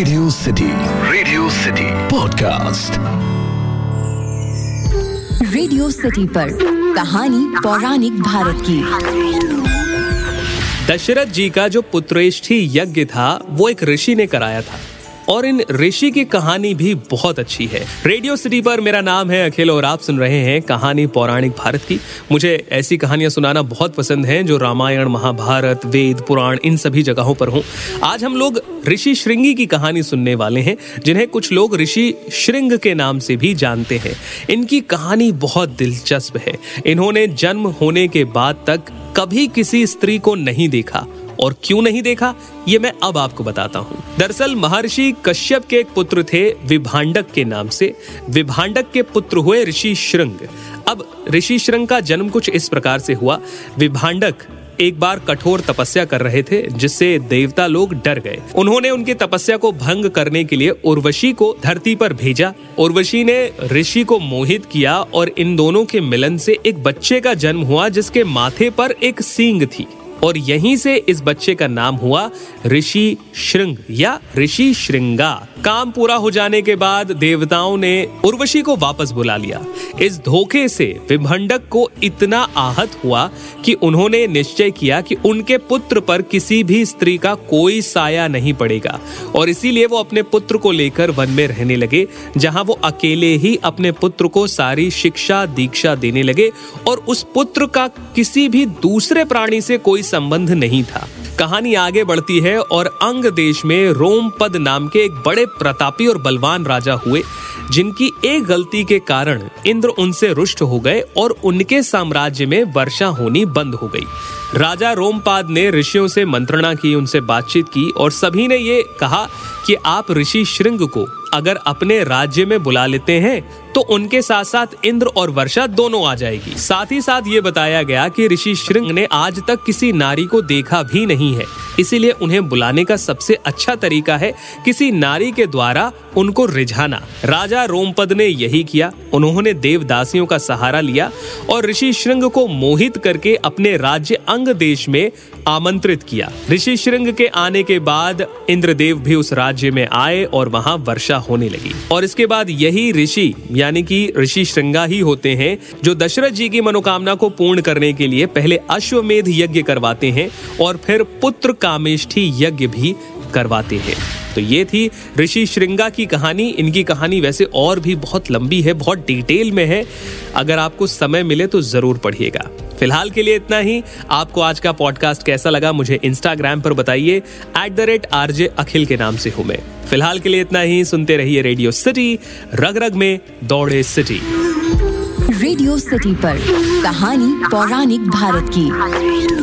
Radio city radio city podcast radio city पर कहानी पौराणिक भारत की। दशरथ जी का जो पुत्रेष्ठी यज्ञ था वो एक ऋषि ने कराया था। और इन ऋषि की कहानी भी बहुत अच्छी है। रेडियो सिटी पर मेरा नाम है अखिल और आप सुन रहे हैं कहानी पौराणिक भारत की। मुझे ऐसी कहानियाँ सुनाना बहुत पसंद है जो रामायण, महाभारत, वेद, पुराण इन सभी जगहों पर हों। आज हम लोग ऋषि श्रृंगी की कहानी सुनने वाले हैं, जिन्हें कुछ लोग ऋषि श्रृंग के नाम से भी जानते हैं। इनकी कहानी बहुत दिलचस्प है। इन्होंने जन्म होने के बाद तक कभी किसी स्त्री को नहीं देखा। और क्यों नहीं देखा? ये मैं अब आपको बताता हूँ। दरअसल महर्षि कश्यप के एक पुत्र थे विभांडक के नाम से। विभांडक के पुत्र हुए ऋषि श्रृंग। अब ऋषि श्रृंग का जन्म कुछ इस प्रकार से हुआ। विभांडक एक बार कठोर तपस्या कर रहे थे, जिससे देवता लोग डर गए। उन्होंने उनकी तपस्या को भंग करने के लिए उर्वशी को धरती पर भेजा। उर्वशी ने ऋषि को मोहित किया और इन दोनों के मिलन से एक बच्चे का जन्म हुआ, जिसके माथे पर एक सींग थी। और यहीं से इस बच्चे का नाम हुआ ऋषि श्रृंग या ऋषि श्रृंगा। काम पूरा हो जाने के बाद देवताओं ने उर्वशी को वापस बुला लिया। इस धोखे से विभंडक को इतना आहत हुआ कि उन्होंने निश्चय किया कि उनके पुत्र पर किसी भी स्त्री का कोई साया नहीं पड़ेगा। और इसीलिए वो अपने पुत्र को लेकर वन में रहने लगे, जहाँ वो अकेले ही अपने पुत्र को सारी शिक्षा दीक्षा देने लगे और उस पुत्र का किसी भी दूसरे प्राणी से कोई संबंध नहीं था। कहानी आगे बढ़ती है और अंग देश में रोमपद नाम के एक बड़े प्रतापी और बलवान राजा हुए, जिनकी एक गलती के कारण इंद्र उनसे रुष्ट हो गए और उनके साम्राज्य में वर्षा होनी बंद हो गई। राजा रोमपाद ने ऋषियों से मंत्रणा की, उनसे बातचीत की और सभी ने ये कहा कि आप ऋषि श्रृंग को अगर अपने राज्य में बुला लेते हैं तो उनके साथ साथ इंद्र और वर्षा दोनों आ जाएगी। साथ ही साथ ये बताया गया कि ऋषि श्रृंग ने आज तक किसी नारी को देखा भी नहीं है। इसीलिए उन्हें बुलाने का सबसे अच्छा तरीका है किसी नारी के द्वारा उनको रिझाना। राजा रोमपद ने यही किया। उन्होंने देवदासियों का सहारा लिया और ऋषि श्रृंग को मोहित करके अपने राज्य अंग देश में आमंत्रित किया। ऋषि श्रृंग के आने के बाद इंद्रदेव भी उस राज्य में आए और वहाँ वर्षा होने लगी। और इसके बाद यही ऋषि यानी कि ऋषि श्रृंगा ही होते हैं, जो दशरथ जी की मनोकामना को पूर्ण करने के लिए पहले अश्वमेध यज्ञ करवाते हैं और फिर पुत्र कामेष्ठी यज्ञ भी करवाते हैं। तो ये थी ऋषि श्रृंगा की कहानी। इनकी कहानी वैसे और भी बहुत लंबी है, बहुत डिटेल में है। अगर आपको समय मिले तो ज़रूर पढ़िएगा। फ़िलहाल के लिए इतना ही। आपको आज का पॉडकास्ट कैसा लगा मुझे इंस्टाग्राम पर बताइए। At the rate RJ Akhil के नाम से हूँ मैं। फ़िलहाल के लिए इतना ही, सुनते रहिए रेडियो सिटी रग रग में दौड़े सिटी रेडियो सिटी पर कहानी पौराणिक भारत की।